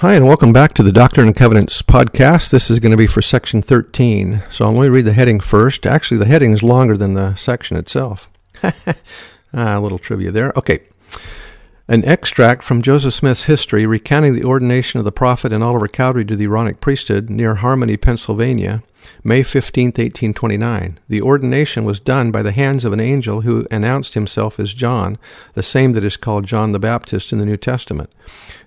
Hi, and welcome back to the Doctrine and Covenants podcast. This is going to be for section 13. So I'm going to read the heading first. Actually, the heading is longer than the section itself. ah, a little trivia there. Okay. An extract from Joseph Smith's history recounting the ordination of the prophet and Oliver Cowdery to the Aaronic priesthood near Harmony, Pennsylvania, May 15, 1829. The ordination was done by the hands of an angel who announced himself as John, the same that is called John the Baptist in the New Testament.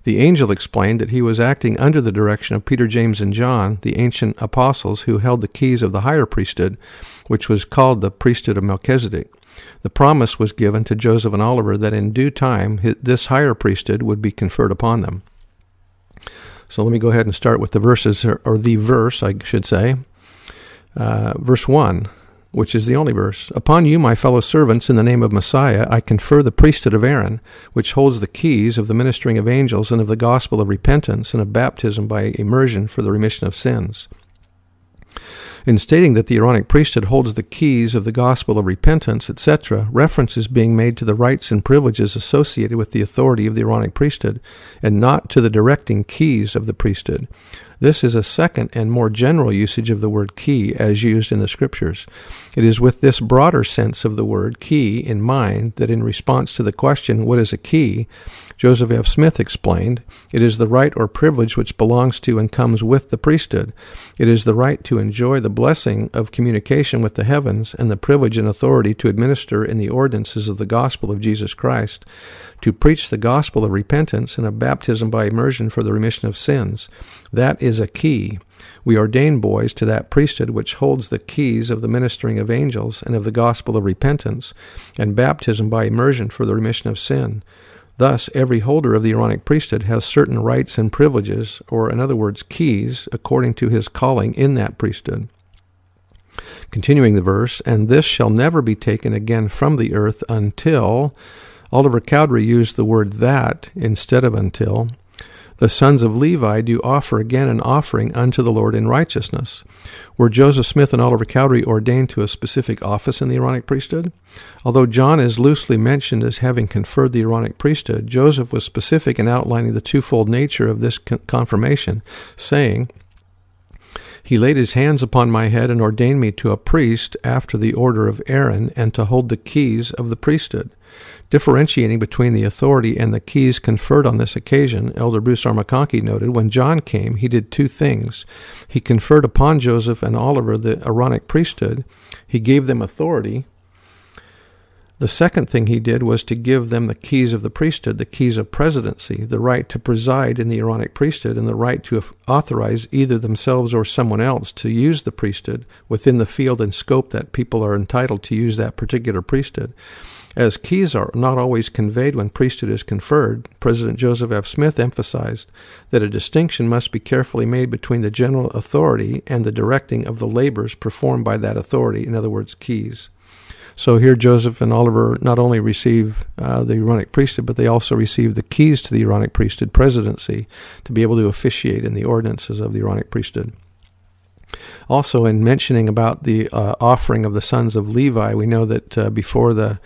The angel explained that he was acting under the direction of Peter, James, and John, the ancient apostles who held the keys of the higher priesthood, which was called the priesthood of Melchizedek. The promise was given to Joseph and Oliver that in due time this higher priesthood would be conferred upon them. So let me go ahead and start with the verses, or the verse, I should say. Uh, verse 1, which is the only verse Upon you, my fellow servants, in the name of Messiah, I confer the priesthood of Aaron, which holds the keys of the ministering of angels and of the gospel of repentance and of baptism by immersion for the remission of sins. In stating that the Aaronic priesthood holds the keys of the gospel of repentance, etc., reference is being made to the rights and privileges associated with the authority of the Aaronic priesthood, and not to the directing keys of the priesthood. This is a second and more general usage of the word key as used in the Scriptures. It is with this broader sense of the word key in mind that, in response to the question, What is a key? Joseph F. Smith explained, It is the right or privilege which belongs to and comes with the priesthood. It is the right to enjoy the blessing of communication with the heavens and the privilege and authority to administer in the ordinances of the gospel of Jesus Christ to preach the gospel of repentance and of baptism by immersion for the remission of sins. That is a key. We ordain boys to that priesthood which holds the keys of the ministering of angels and of the gospel of repentance, and baptism by immersion for the remission of sin. Thus, every holder of the Aaronic priesthood has certain rights and privileges, or in other words, keys, according to his calling in that priesthood. Continuing the verse, and this shall never be taken again from the earth until Oliver Cowdery used the word that instead of until. The sons of Levi do offer again an offering unto the Lord in righteousness. Were Joseph Smith and Oliver Cowdery ordained to a specific office in the Aaronic priesthood? Although John is loosely mentioned as having conferred the Aaronic priesthood, Joseph was specific in outlining the twofold nature of this confirmation, saying, he laid his hands upon my head and ordained me to a priest after the order of Aaron and to hold the keys of the priesthood. Differentiating between the authority and the keys conferred on this occasion, Elder Bruce R. McConkie noted when John came, he did two things. He conferred upon Joseph and Oliver the Aaronic priesthood, he gave them authority. The second thing he did was to give them the keys of the priesthood, the keys of presidency, the right to preside in the Aaronic priesthood, and the right to authorize either themselves or someone else to use the priesthood within the field and scope that people are entitled to use that particular priesthood. As keys are not always conveyed when priesthood is conferred, President Joseph F. Smith emphasized that a distinction must be carefully made between the general authority and the directing of the labors performed by that authority, in other words, keys. So here, Joseph and Oliver not only receive uh, the Aaronic priesthood, but they also receive the keys to the Aaronic priesthood presidency to be able to officiate in the ordinances of the Aaronic priesthood. Also, in mentioning about the uh, offering of the sons of Levi, we know that uh, before the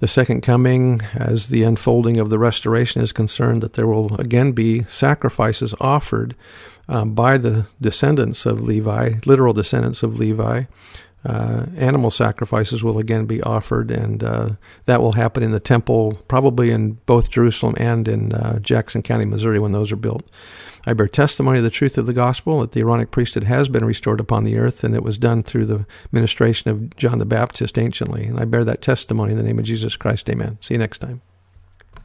the second coming, as the unfolding of the restoration is concerned, that there will again be sacrifices offered um, by the descendants of Levi, literal descendants of Levi. Uh, animal sacrifices will again be offered, and uh, that will happen in the temple, probably in both Jerusalem and in uh, Jackson County, Missouri, when those are built. I bear testimony of the truth of the gospel that the Aaronic priesthood has been restored upon the earth, and it was done through the ministration of John the Baptist anciently. And I bear that testimony in the name of Jesus Christ. Amen. See you next time.